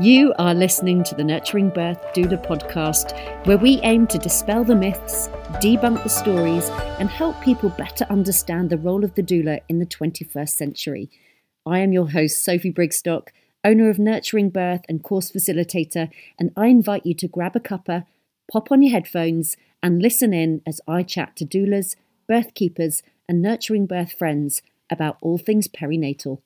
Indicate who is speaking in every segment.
Speaker 1: You are listening to the Nurturing Birth Doula podcast, where we aim to dispel the myths, debunk the stories, and help people better understand the role of the doula in the 21st century. I am your host, Sophie Brigstocke, owner of Nurturing Birth and course facilitator, and I invite you to grab a cuppa, pop on your headphones, and listen in as I chat to doulas, birth keepers, and nurturing birth friends about all things perinatal.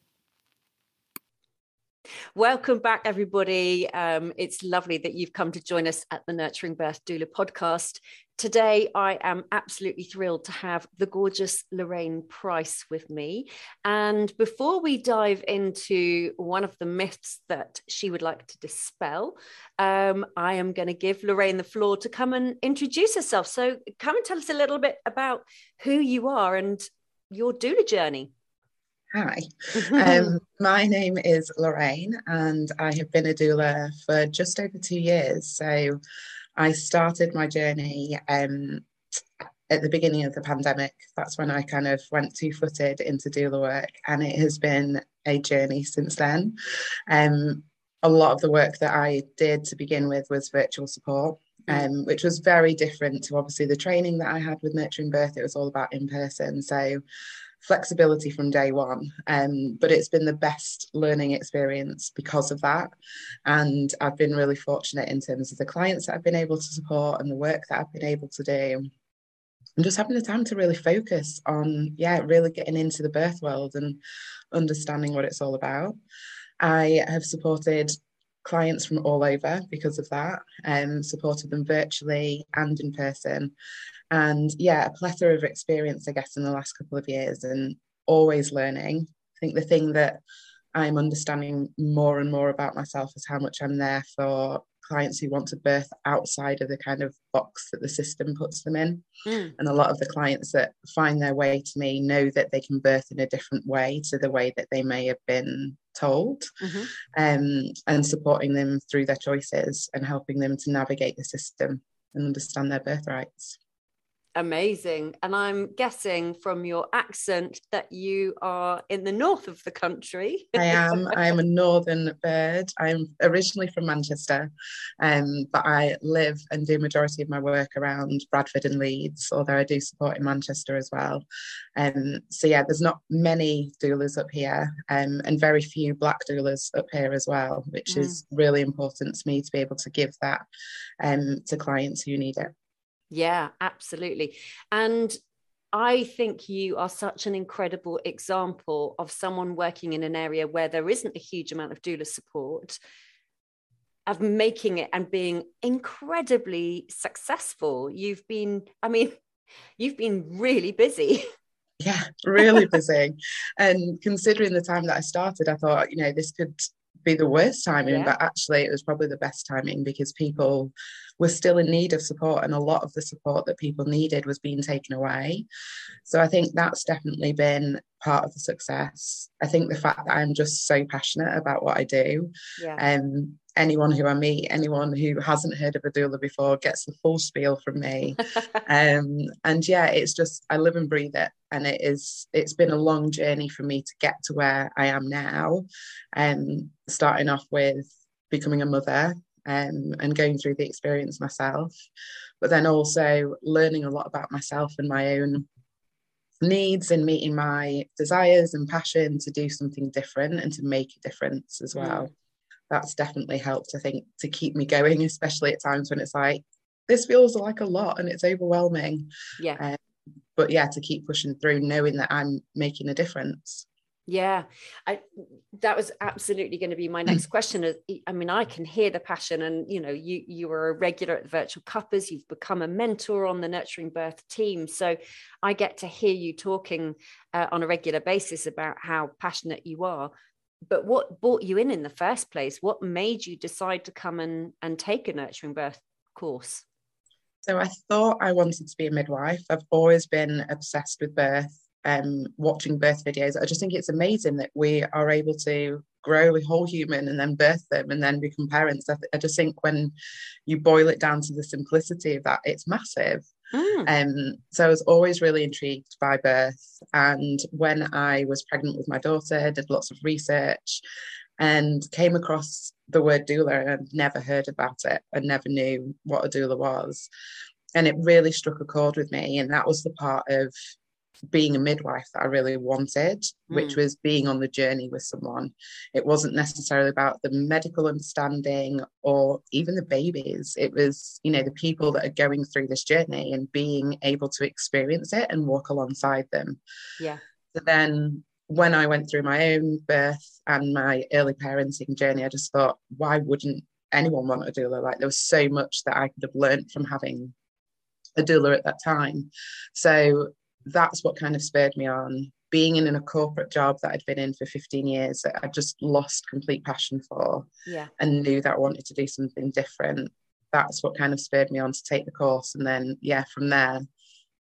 Speaker 1: Welcome back, everybody. Um, it's lovely that you've come to join us at the Nurturing Birth Doula podcast. Today, I am absolutely thrilled to have the gorgeous Lorraine Pryce with me. And before we dive into one of the myths that she would like to dispel, um, I am going to give Lorraine the floor to come and introduce herself. So, come and tell us a little bit about who you are and your doula journey.
Speaker 2: Hi, um, my name is Lorraine, and I have been a doula for just over two years. So, I started my journey um, at the beginning of the pandemic. That's when I kind of went two footed into doula work, and it has been a journey since then. Um, a lot of the work that I did to begin with was virtual support. Um, which was very different to obviously the training that I had with Nurturing Birth. It was all about in person. So flexibility from day one. Um, but it's been the best learning experience because of that. And I've been really fortunate in terms of the clients that I've been able to support and the work that I've been able to do. And just having the time to really focus on, yeah, really getting into the birth world and understanding what it's all about. I have supported clients from all over because of that, and um, supported them virtually and in person and yeah, a plethora of experience, I guess, in the last couple of years and always learning. I think the thing that I'm understanding more and more about myself is how much I'm there for clients who want to birth outside of the kind of box that the system puts them in. Mm. And a lot of the clients that find their way to me know that they can birth in a different way to the way that they may have been told, mm-hmm. um, and supporting them through their choices and helping them to navigate the system and understand their birth rights
Speaker 1: amazing. And I'm guessing from your accent that you are in the north of the country.
Speaker 2: I am. I am a northern bird. I'm originally from Manchester, um, but I live and do majority of my work around Bradford and Leeds, although I do support in Manchester as well. Um, so yeah, there's not many doulas up here, um, and very few black doulas up here as well, which mm. is really important to me to be able to give that um, to clients who need it.
Speaker 1: Yeah, absolutely. And I think you are such an incredible example of someone working in an area where there isn't a huge amount of doula support, of making it and being incredibly successful. You've been, I mean, you've been really busy.
Speaker 2: Yeah, really busy. and considering the time that I started, I thought, you know, this could be the worst timing, yeah. but actually it was probably the best timing because people were still in need of support and a lot of the support that people needed was being taken away. So I think that's definitely been part of the success. I think the fact that I'm just so passionate about what I do. Yeah. Um, anyone who I meet, anyone who hasn't heard of a doula before gets the full spiel from me. um, and yeah, it's just I live and breathe it. And it is it's been a long journey for me to get to where I am now. Um, starting off with becoming a mother um, and going through the experience myself, but then also learning a lot about myself and my own needs and meeting my desires and passion to do something different and to make a difference as well. Mm. That's definitely helped, I think, to keep me going, especially at times when it's like, this feels like a lot and it's overwhelming.
Speaker 1: Yeah. Um,
Speaker 2: but yeah, to keep pushing through, knowing that I'm making a difference.
Speaker 1: Yeah, I that was absolutely going to be my next question. I mean, I can hear the passion, and you know, you you were a regular at the virtual Cuppas. You've become a mentor on the nurturing birth team, so I get to hear you talking uh, on a regular basis about how passionate you are. But what brought you in in the first place? What made you decide to come and and take a nurturing birth course?
Speaker 2: So I thought I wanted to be a midwife. I've always been obsessed with birth um, watching birth videos. I just think it's amazing that we are able to grow a whole human and then birth them and then become parents. I, th- I just think when you boil it down to the simplicity of that, it's massive. Mm. Um, so I was always really intrigued by birth. And when I was pregnant with my daughter, did lots of research and came across the word doula and I'd never heard about it and never knew what a doula was. And it really struck a chord with me. And that was the part of being a midwife that I really wanted, mm. which hmm. was being on the journey with someone. It wasn't necessarily about the medical understanding or even the babies. It was, you know, the people that are going through this journey and being able to experience it and walk alongside them.
Speaker 1: Yeah.
Speaker 2: So then when I went through my own birth and my early parenting journey, I just thought, why wouldn't anyone want a doula? Like there was so much that I could have learned from having a doula at that time. So that's what kind of spurred me on. Being in a corporate job that I'd been in for 15 years, that I just lost complete passion for
Speaker 1: yeah.
Speaker 2: and knew that I wanted to do something different. That's what kind of spurred me on to take the course. And then, yeah, from there,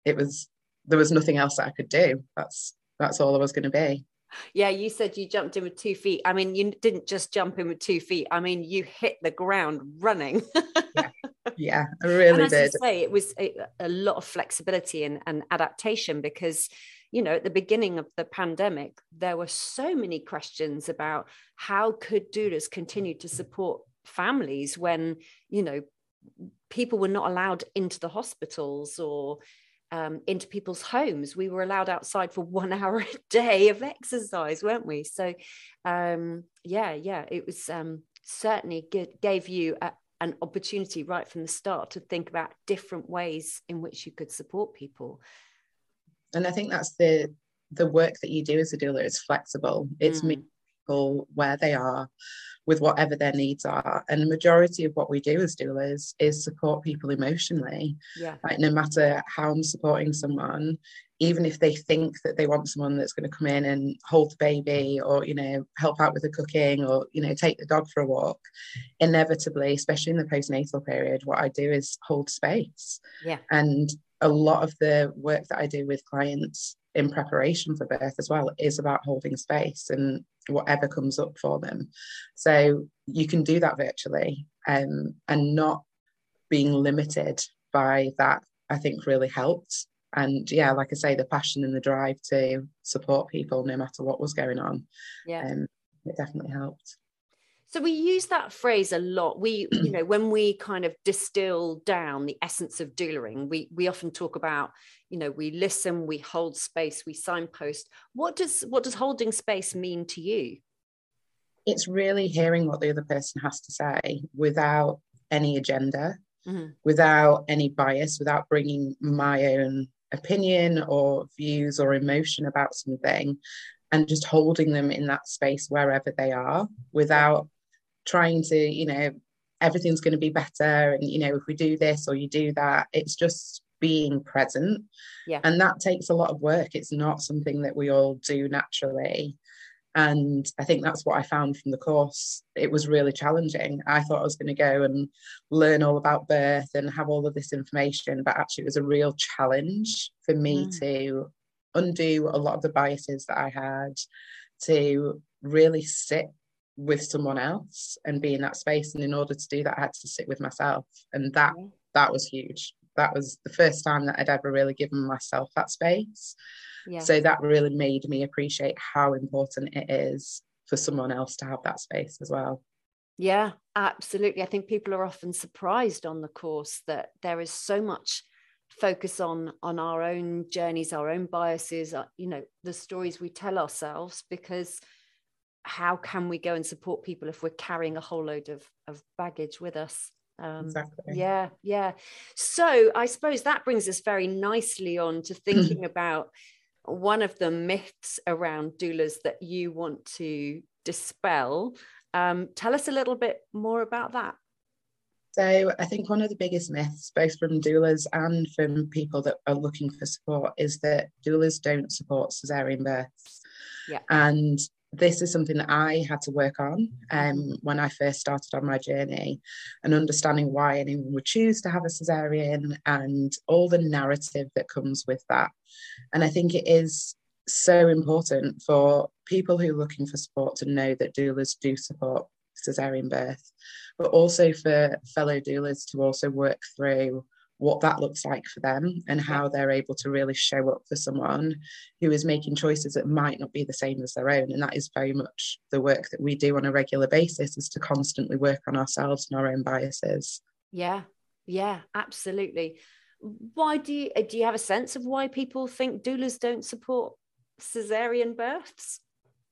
Speaker 2: it was, there was nothing else that I could do. That's, that's all I was going to be.
Speaker 1: Yeah, you said you jumped in with two feet. I mean, you didn't just jump in with two feet. I mean, you hit the ground running.
Speaker 2: yeah yeah, I really
Speaker 1: and
Speaker 2: did.
Speaker 1: say, it was a, a lot of flexibility and, and adaptation because you know at the beginning of the pandemic there were so many questions about how could doulas continue to support families when you know people were not allowed into the hospitals or um, into people's homes. We were allowed outside for one hour a day of exercise, weren't we? So, um, yeah, yeah, it was um, certainly good, gave you a, an opportunity right from the start to think about different ways in which you could support people
Speaker 2: and i think that's the the work that you do as a doula is flexible it's mm. meeting people where they are with whatever their needs are. And the majority of what we do as doulas is support people emotionally.
Speaker 1: Yeah.
Speaker 2: Like no matter how i'm supporting someone even if they think that they want someone that's going to come in and hold the baby or you know help out with the cooking or you know take the dog for a walk inevitably especially in the postnatal period what i do is hold space.
Speaker 1: Yeah.
Speaker 2: And a lot of the work that i do with clients in preparation for birth as well is about holding space and whatever comes up for them. So you can do that virtually um, and not being limited by that i think really helped. And yeah like i say the passion and the drive to support people no matter what was going on
Speaker 1: yeah.
Speaker 2: um, it definitely helped
Speaker 1: so we use that phrase a lot. We you know when we kind of distill down the essence of doulaing we we often talk about you know we listen we hold space we signpost. What does what does holding space mean to you?
Speaker 2: It's really hearing what the other person has to say without any agenda mm-hmm. without any bias without bringing my own opinion or views or emotion about something and just holding them in that space wherever they are without trying to you know everything's going to be better and you know if we do this or you do that it's just being present
Speaker 1: yeah
Speaker 2: and that takes a lot of work it's not something that we all do naturally and I think that's what I found from the course. It was really challenging. I thought I was going to go and learn all about birth and have all of this information, but actually, it was a real challenge for me mm. to undo a lot of the biases that I had, to really sit with someone else and be in that space. And in order to do that, I had to sit with myself, and that that was huge. That was the first time that I'd ever really given myself that space.
Speaker 1: Yeah.
Speaker 2: So that really made me appreciate how important it is for someone else to have that space as well.
Speaker 1: Yeah, absolutely. I think people are often surprised on the course that there is so much focus on on our own journeys, our own biases, uh, you know, the stories we tell ourselves because how can we go and support people if we're carrying a whole load of, of baggage with us
Speaker 2: um, exactly.
Speaker 1: yeah yeah so i suppose that brings us very nicely on to thinking about one of the myths around doulas that you want to dispel. Um, tell us a little bit more about that.
Speaker 2: So, I think one of the biggest myths, both from doulas and from people that are looking for support, is that doulas don't support cesarean births.
Speaker 1: Yeah.
Speaker 2: And this is something that I had to work on um, when I first started on my journey and understanding why anyone would choose to have a cesarean and all the narrative that comes with that. And I think it is so important for people who are looking for support to know that doulas do support cesarean birth, but also for fellow doulas to also work through what that looks like for them and how they're able to really show up for someone who is making choices that might not be the same as their own. And that is very much the work that we do on a regular basis is to constantly work on ourselves and our own biases.
Speaker 1: Yeah. Yeah absolutely. Why do you uh, do you have a sense of why people think doulas don't support cesarean births?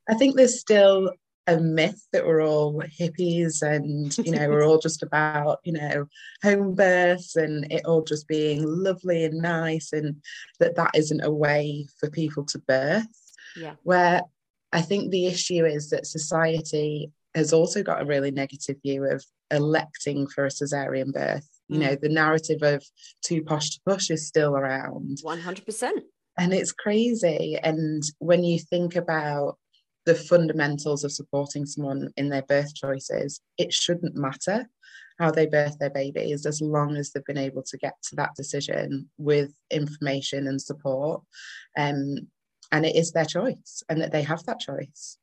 Speaker 2: I think there's still a myth that we're all hippies and you know we're all just about you know home births and it all just being lovely and nice and that that isn't a way for people to birth.
Speaker 1: Yeah.
Speaker 2: Where i think the issue is that society has also got a really negative view of electing for a cesarean birth. You know mm. the narrative of too posh to push is still around.
Speaker 1: 100%
Speaker 2: and it's crazy. And when you think about the fundamentals of supporting someone in their birth choices, it shouldn't matter how they birth their babies as long as they've been able to get to that decision with information and support. Um, and it is their choice and that they have that choice.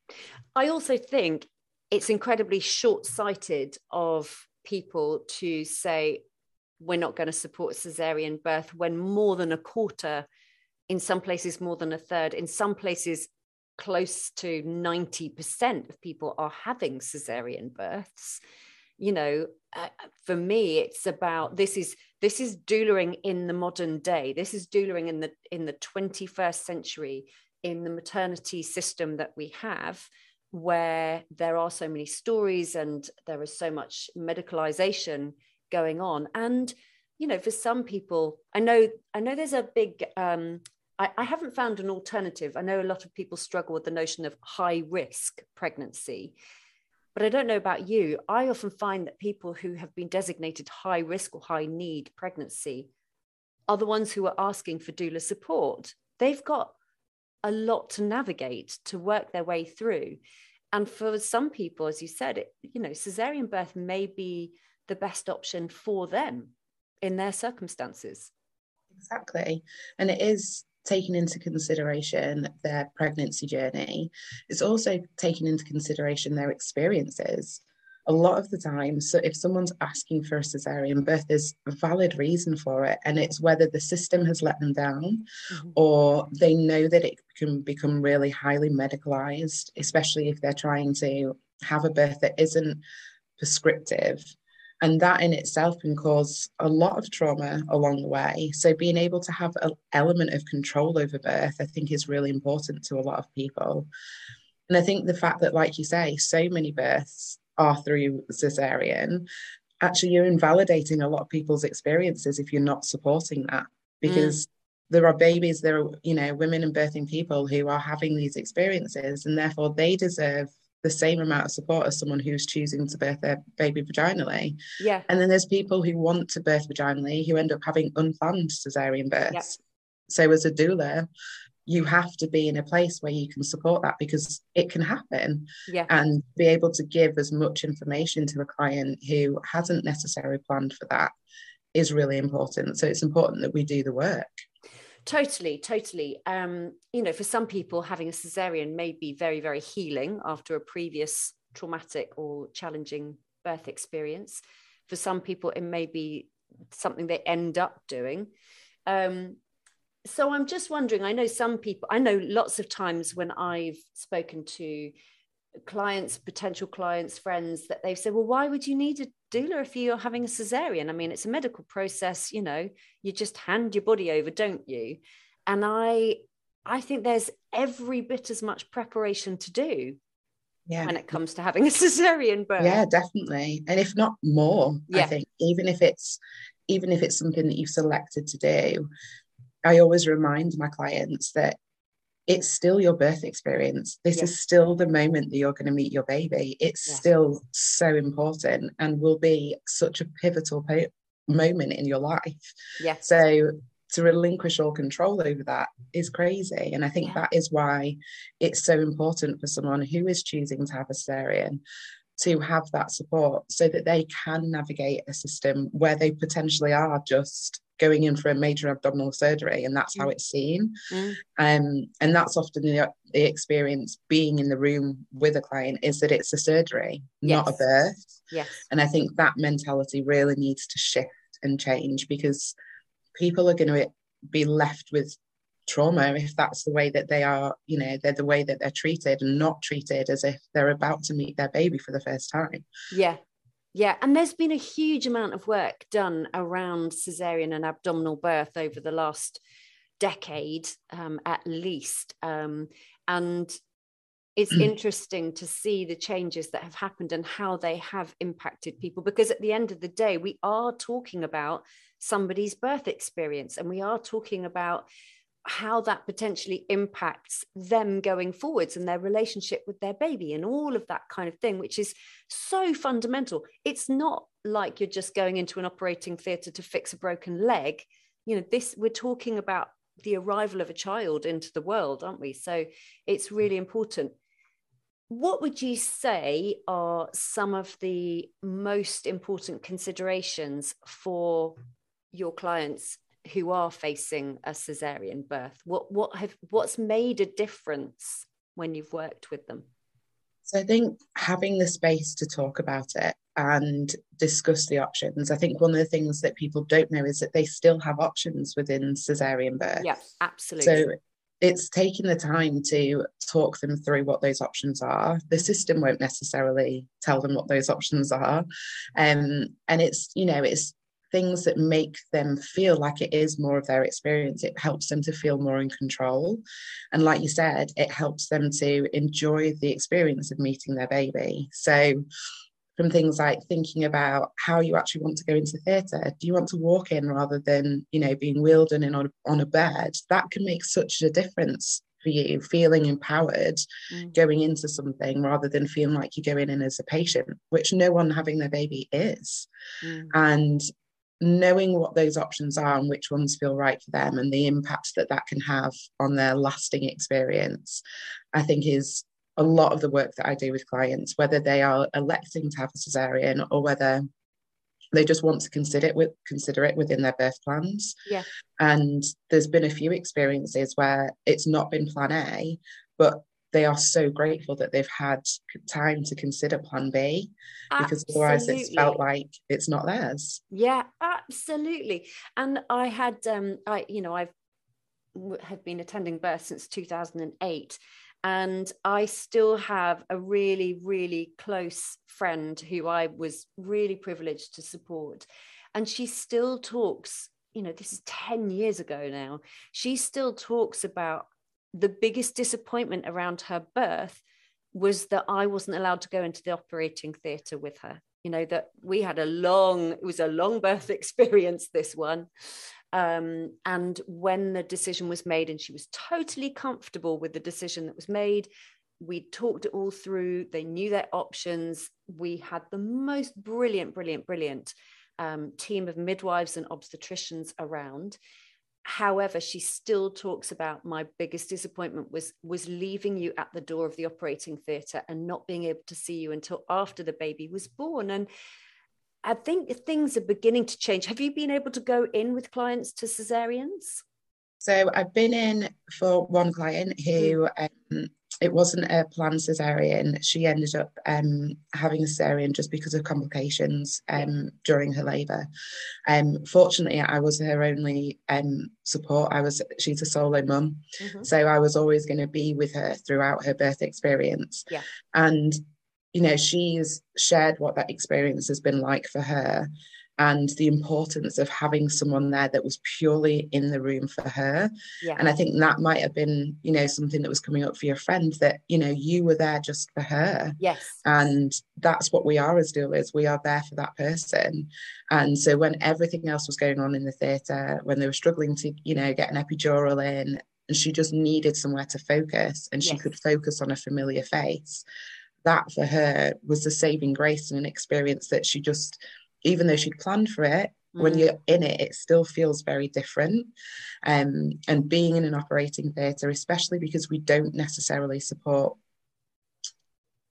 Speaker 1: I also think it's incredibly short sighted of people to say, we're not going to support cesarean birth when more than a quarter in some places more than a third in some places close to 90% of people are having cesarean births. You know uh, for me it's about this is this is doulaing in the modern day. This is doulaing in the in the 21st century in the maternity system that we have where there are so many stories and there is so much medicalization going on. And you know for some people i know i know there's a big um, I, I, haven't found an alternative. I know a lot of people struggle with the notion of high risk pregnancy, but I don't know about you. I often find that people who have been designated high risk or high need pregnancy are the ones who are asking for doula support. They've got a lot to navigate to work their way through. And for some people, as you said, it, you know, cesarean birth may be the best option for them in their circumstances.
Speaker 2: Exactly. And it is taking into consideration their pregnancy journey, it's also taking into consideration their experiences. A lot of the time, so if someone's asking for a cesarean birth, there's a valid reason for it, and it's whether the system has let them down mm-hmm. or they know that it can become really highly medicalized, especially if they're trying to have a birth that isn't prescriptive and that in itself can cause a lot of trauma along the way. So being able to have an element of control over birth i think is really important to a lot of people. And i think the fact that like you say so many births are through cesarean actually you're invalidating a lot of people's experiences if you're not supporting that. Because mm. there are babies there are you know women and birthing people who are having these experiences and therefore they deserve the same amount of support as someone who's choosing to birth their baby vaginally.
Speaker 1: Yeah.
Speaker 2: And then there's people who want to birth vaginally who end up having unplanned cesarean births. Yep. So as a doula, you have to be in a place where you can support that because it can happen.
Speaker 1: Yeah.
Speaker 2: And be able to give as much information to a client who hasn't necessarily planned for that is really important. So it's important that we do the work.
Speaker 1: Totally, totally. Um, you know, for some people, having a cesarean may be very, very healing after a previous traumatic or challenging birth experience. For some people, it may be something they end up doing. Um, so I'm just wondering, I know some people, I know lots of times when I've spoken to clients, potential clients, friends, that they've said, well, why would you need a doula if you're having a cesarean? I mean, it's a medical process, you know, you just hand your body over, don't you? And I I think there's every bit as much preparation to do
Speaker 2: yeah.
Speaker 1: when it comes to having a cesarean birth.
Speaker 2: Yeah, definitely. And if not more,
Speaker 1: yeah.
Speaker 2: I think, even if it's even if it's something that you've selected to do, I always remind my clients that it's still your birth experience. This is still the moment that you're going to meet your baby. It's still so important and will be such a pivotal po- moment in your life.
Speaker 1: Yeah.
Speaker 2: So to relinquish all control over that is crazy. And I think yeah. that is why it's so important for someone who is choosing to have a cesarean to have that support so that they can navigate a system where they potentially are just going in for a major abdominal surgery and that's how mm. it's seen mm. um, and that's often the, the, experience being in the room with a client is that it's a surgery yes. not a birth
Speaker 1: yes.
Speaker 2: and i think that mentality really needs to shift and change because people are going to be left with trauma if that's the way that they are you know they're the way that they're treated and not treated as if they're about to meet their baby for the first time
Speaker 1: yeah yeah and there's been a huge amount of work done around cesarean and abdominal birth over the last decade um, at least um, and it's interesting to see the changes that have happened and how they have impacted people because at the end of the day we are talking about somebody's birth experience and we are talking about how that potentially impacts them going forwards and their relationship with their baby and all of that kind of thing which is so fundamental. It's not like you're just going into an operating theatre to fix a broken leg. You know this we're talking about the arrival of a child into the world aren't we? So it's mm. really important. What would you say are some of the most important considerations for your clients who are facing a cesarean birth what what have what's made a difference when you've worked with them
Speaker 2: so i think having the space to talk about it and discuss the options i think one of the things that people don't know is that they still have options within cesarean birth
Speaker 1: yeah absolutely
Speaker 2: so it's taking the time to talk them through what those options are. The system won't necessarily tell them what those options are. Um, and it's, you know, it's things that make them feel like it is more of their experience. It helps them to feel more in control. And like you said, it helps them to enjoy the experience of meeting their baby. So, from things like thinking about how you actually want to go into theatre. Do you want to walk in rather than, you know, being wheeled in on, on a bed? That can make such a difference for you, feeling empowered mm. going into something rather than feeling like you're going in as a patient, which no one having their baby is. Mm. And knowing what those options are and which ones feel right for them and the impact that that can have on their lasting experience, I think is a lot of the work that I do with clients, whether they are electing to have a cesarean or whether they just want to consider it with consider it within their birth plans.
Speaker 1: Yeah.
Speaker 2: And there's been a few experiences where it's not been plan A, but they are so grateful that they've had time to consider plan B because otherwise it's felt like it's not theirs.
Speaker 1: Yeah, absolutely. And I had um I you know I've have been attending birth since 2008 and I still have a really, really close friend who I was really privileged to support. And she still talks, you know, this is 10 years ago now. She still talks about the biggest disappointment around her birth was that I wasn't allowed to go into the operating theatre with her. You know, that we had a long, it was a long birth experience, this one. Um, and when the decision was made, and she was totally comfortable with the decision that was made, we talked it all through. They knew their options. We had the most brilliant, brilliant, brilliant um, team of midwives and obstetricians around. However, she still talks about my biggest disappointment was was leaving you at the door of the operating theatre and not being able to see you until after the baby was born. And I think things are beginning to change. Have you been able to go in with clients to cesareans?
Speaker 2: So I've been in for one client who hmm. um, it wasn't a planned cesarean. She ended up um, having a cesarean just because of complications um, during her labour. Um, fortunately, I was her only um, support. I was she's a solo mum, mm-hmm. so I was always going to be with her throughout her birth experience.
Speaker 1: Yeah.
Speaker 2: And you know, she's shared what that experience has been like for her and the importance of having someone there that was purely in the room for her. Yeah. And I think that might have been, you know, something that was coming up for your friend that, you know, you were there just for her.
Speaker 1: Yes.
Speaker 2: And that's what we are as doulas. We are there for that person. And so when everything else was going on in the theatre, when they were struggling to, you know, get an epidural in, and she just needed somewhere to focus and she yes. could focus on a familiar face that for her was the saving grace and an experience that she just, even though she'd planned for it, mm. when you're in it, it still feels very different. Um, and being in an operating theatre, especially because we don't necessarily support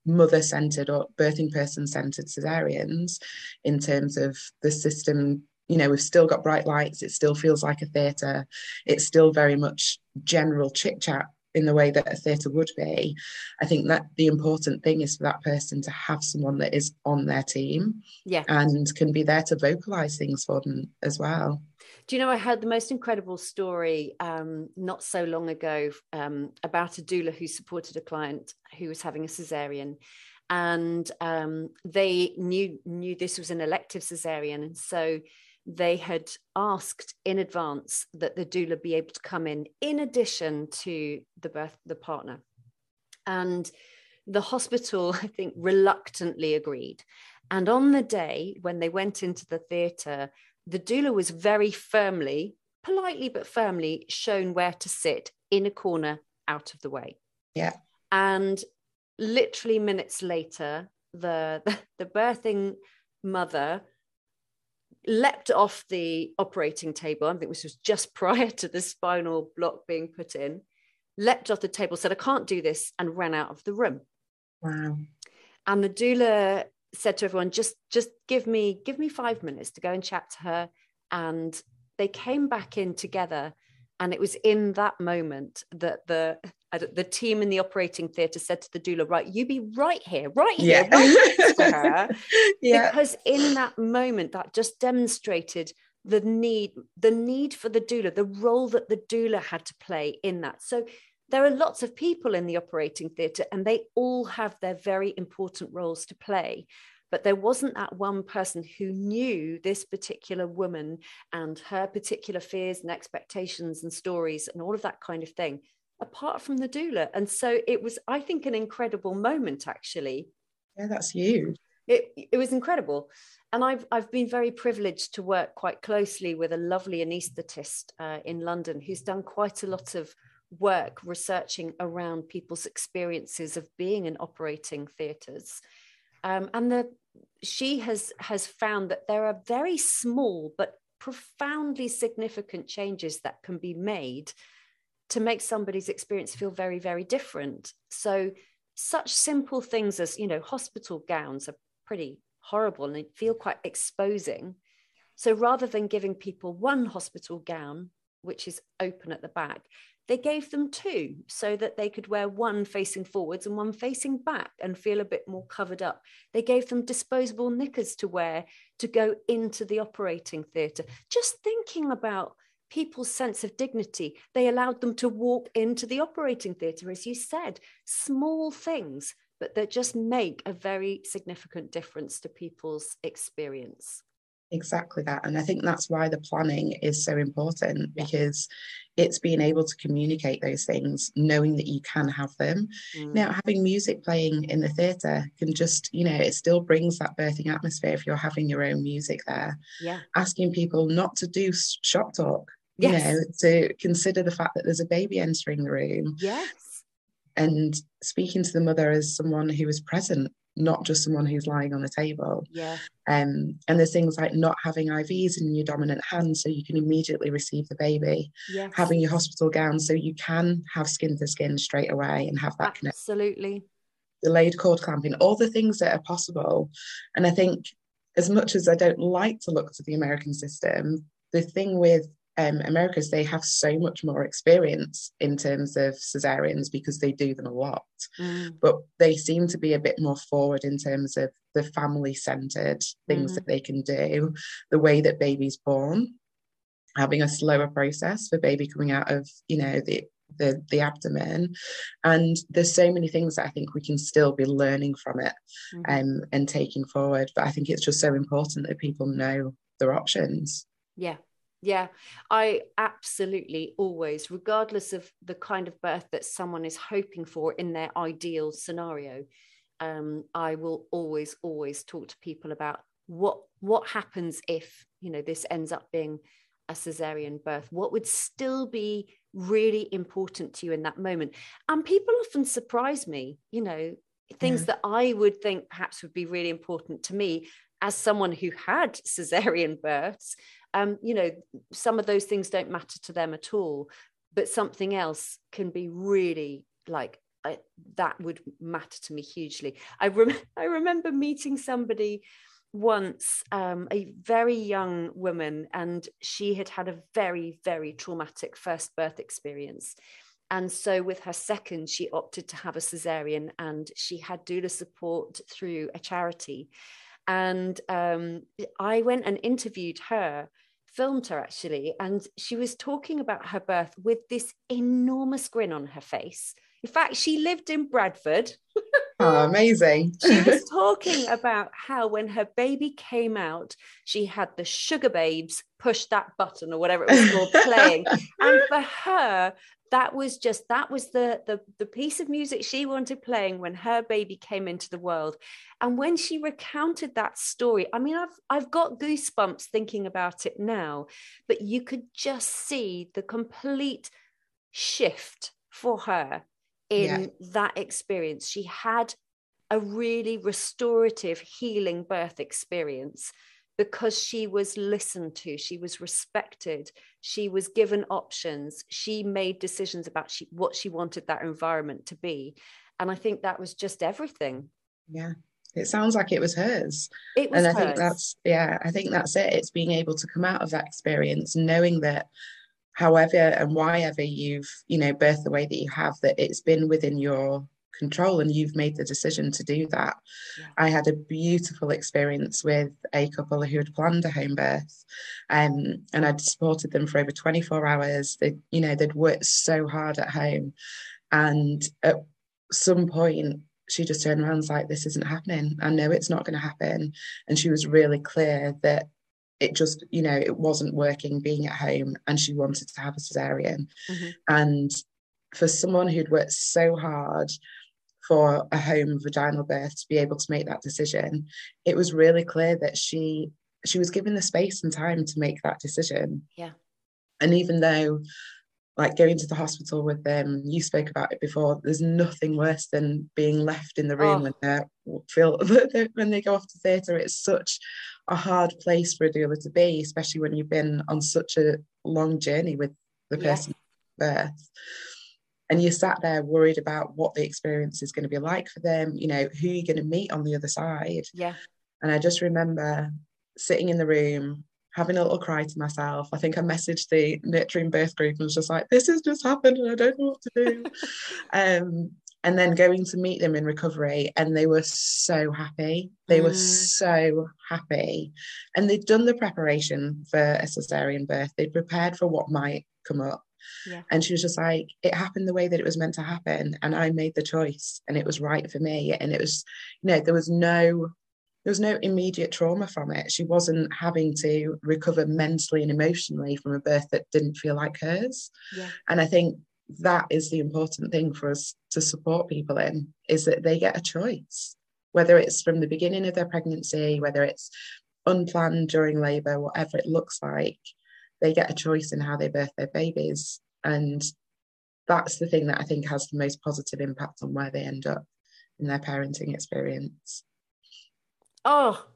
Speaker 2: mother centered or birthing person centered cesareans in terms of the system you know we've still got bright lights it still feels like a theatre it's still very much general chit chat in the way that a theatre would be. I think that the important thing is for that person to have someone that is on their team
Speaker 1: yeah.
Speaker 2: and can be there to vocalize things for them as well.
Speaker 1: Do Do you know, I heard the most incredible story um, not so long ago um, about a doula who supported a client who was having a cesarean. And um, they knew knew this was an elective cesarean, and so they had asked in advance that the doula be able to come in in addition to the birth the partner. And the hospital i think reluctantly agreed. And on the day when they went into the theatre the doula was very firmly politely but firmly shown where to sit in a corner out of the way.
Speaker 2: Yeah.
Speaker 1: And literally minutes later the the, the birthing mother leapt off the operating table. I think this was just prior to the spinal block being put in. Leapt off the table, said, I can't do this, and ran out of the room.
Speaker 2: Wow.
Speaker 1: And the doula said to everyone, just just give me give me five minutes to go and chat to her. And they came back in together. And it was in that moment that the Uh, the team in the operating theatre said to the doula, right, you be right here, right here, yeah. right next to her. yeah. Because in that moment, that just demonstrated the need, the need for the doula, the role that the doula had to play in that. So there are lots of people in the operating theatre and they all have their very important roles to play but there wasn't that one person who knew this particular woman and her particular fears and expectations and stories and all of that kind of thing apart from the doula. And so it was, I think, an incredible moment actually.
Speaker 2: Yeah, that's huge.
Speaker 1: It, it was incredible. And I've, I've been very privileged to work quite closely with a lovely anaesthetist uh, in London who's done quite a lot of work researching around people's experiences of being in operating theatres. Um, and the, she has, has found that there are very small but profoundly significant changes that can be made to make somebody's experience feel very, very different. So, such simple things as, you know, hospital gowns are pretty horrible and they feel quite exposing. So, rather than giving people one hospital gown, which is open at the back, they gave them two so that they could wear one facing forwards and one facing back and feel a bit more covered up. They gave them disposable knickers to wear to go into the operating theatre. Just thinking about people's sense of dignity. They allowed them to walk into the operating theatre, as you said, small things, but that just make a very significant difference to people's experience.
Speaker 2: Exactly that. And I think that's why the planning is so important because it's being able to communicate those things, knowing that you can have them. Mm. Now, having music playing in the theatre can just, you know, it still brings that birthing atmosphere if you're having your own music there.
Speaker 1: Yeah.
Speaker 2: Asking people not to do shop talk
Speaker 1: yes.
Speaker 2: you know, to consider the fact that there's a baby entering the room.
Speaker 1: Yes.
Speaker 2: And speaking to the mother as someone who is present, not just someone who's lying on the table.
Speaker 1: Yeah.
Speaker 2: Um, and there's things like not having IVs in your dominant hand so you can immediately receive the baby.
Speaker 1: Yes.
Speaker 2: Having your hospital gown so you can have skin to skin straight away and have that
Speaker 1: connection. Absolutely.
Speaker 2: Delayed cord clamping, all the things that are possible. And I think as much as I don't like to look to the American system, the thing with um, Americas, they have so much more experience in terms of cesareans because they do them a lot.
Speaker 1: Mm.
Speaker 2: But they seem to be a bit more forward in terms of the family centered things mm. that they can do, the way that baby's born, having a slower process for baby coming out of, you know, the the, the abdomen and there's so many things that i think we can still be learning from it mm-hmm. um, and taking forward but i think it's just so important that people know their options
Speaker 1: yeah yeah, I absolutely always, regardless of the kind of birth that someone is hoping for in their ideal scenario, um, I will always, always talk to people about what what happens if you know this ends up being a cesarean birth. What would still be really important to you in that moment? And people often surprise me. You know, things yeah. that I would think perhaps would be really important to me as someone who had cesarean births um, you know, some of those things don't matter to them at all, but something else can be really like I, that would matter to me hugely. I rem- I remember meeting somebody once, um, a very young woman, and she had had a very very traumatic first birth experience. And so, with her second, she opted to have a cesarean, and she had doula support through a charity. And um, I went and interviewed her filmed her actually, and she was talking about her birth with this enormous grin on her face. In fact, she lived in Bradford.
Speaker 2: Oh, amazing.
Speaker 1: she was talking about how when her baby came out, she had the Sugababes push that button or whatever it was called playing. And for her, that was just that was the, the the piece of music she wanted playing when her baby came into the world. And when she recounted that story i mean i've i've got goosebumps thinking about it now but you could just see the complete shift for her in yeah. that experience. She had a really restorative healing birth experience because she was listened to, she was respected, she was given options, she made decisions about she, what she wanted that environment to be. And I think that was just everything.
Speaker 2: Yeah. It sounds like it was hers.
Speaker 1: It was
Speaker 2: and I
Speaker 1: hers.
Speaker 2: think that's yeah, I think that's it. It's being able to come out of that experience, knowing that however and why ever you've, you know, birthed the way that you have, that it's been within your control and you've made the decision to do that. Yeah. I had a beautiful experience with a couple who had planned a home birth um, and I'd supported them for over 24 hours. They, you know, they'd worked so hard at home. And at some point, she just turned around and was like, This isn't happening. I know it's not going to happen. And she was really clear that it just, you know, it wasn't working being at home and she wanted to have a cesarean. Mm-hmm. And for someone who'd worked so hard for a home vaginal birth to be able to make that decision, it was really clear that she she was given the space and time to make that decision.
Speaker 1: Yeah.
Speaker 2: And even though like going to the hospital with them, you spoke about it before, there's nothing worse than being left in the room oh. when they feel when they go off to theatre. It's such a hard place for a doula to be, especially when you've been on such a long journey with the person yeah. birth and you sat there worried about what the experience is going to be like for them you know who you're going to meet on the other side.
Speaker 1: Yeah.
Speaker 2: And i just remember sitting in the room having a little cry to myself. I think i messaged the nurturing birth group and was just like this has just happened and i don't know what to do. Um, and then going to meet them in recovery and they were so happy. They mm. were so happy. And they'd done the preparation for a cesarean birth. They'd prepared for what might come up
Speaker 1: yeah.
Speaker 2: And she was just like, it happened the way that it was meant to happen. And I made the choice and it was right for me. And it was, you know, there was no there was no immediate trauma from it. She wasn't having to recover mentally and emotionally from a birth that didn't feel like hers.
Speaker 1: Yeah.
Speaker 2: And I think that is the important thing for us to support people in is that they get a choice, whether it's from the beginning of their pregnancy, whether it's unplanned during labor, whatever it looks like, they get a choice in how they birth their babies. And that's the thing that I think has the most positive impact on where they end up in their parenting experience.
Speaker 1: Oh,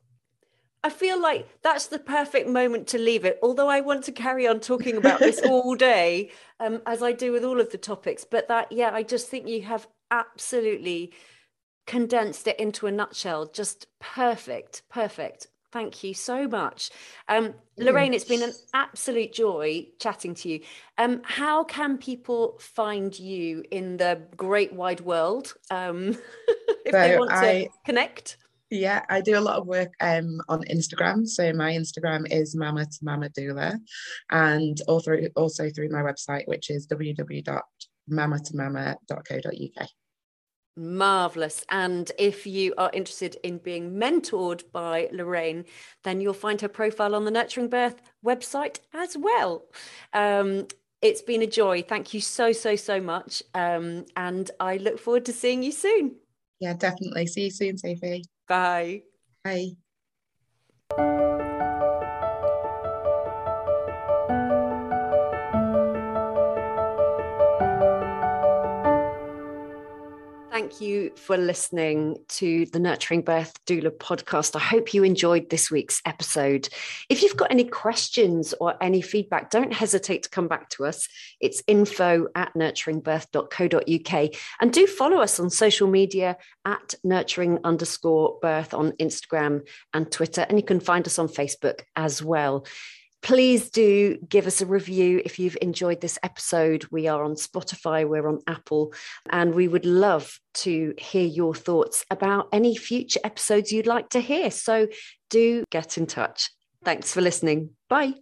Speaker 1: I feel like that's the perfect moment to leave it. Although I want to carry on talking about this all day, um, as I do with all of the topics. But that, yeah, I just think you have absolutely condensed it into a nutshell. Just perfect, perfect. Thank you so much. Um, Lorraine, it's been an absolute joy chatting to you. Um, how can people find you in the great wide world um, if so they want I, to connect?
Speaker 2: Yeah, I do a lot of work um, on Instagram. So my Instagram is Mama to Mama Doula, and also also through my website, which is www.mamatomama.co.uk.
Speaker 1: Marvelous. And if you are interested in being mentored by Lorraine, then you'll find her profile on the Nurturing Birth website as well. Um, it's been a joy. Thank you so, so, so much. Um, and I look forward to seeing you soon.
Speaker 2: Yeah, definitely. See you soon, Sophie.
Speaker 1: Bye.
Speaker 2: Bye.
Speaker 1: Thank you for listening to the Nurturing Birth Doula podcast. I hope you enjoyed this week's episode. If you've got any questions or any feedback, don't hesitate to come back to us. It's info at nurturingbirth.co.uk. And do follow us on social media at nurturing underscore birth on Instagram and Twitter. And you can find us on Facebook as well. Please do give us a review if you've enjoyed this episode. We are on Spotify, we're on Apple, and we would love to hear your thoughts about any future episodes you'd like to hear. So do get in touch. Thanks for listening. Bye.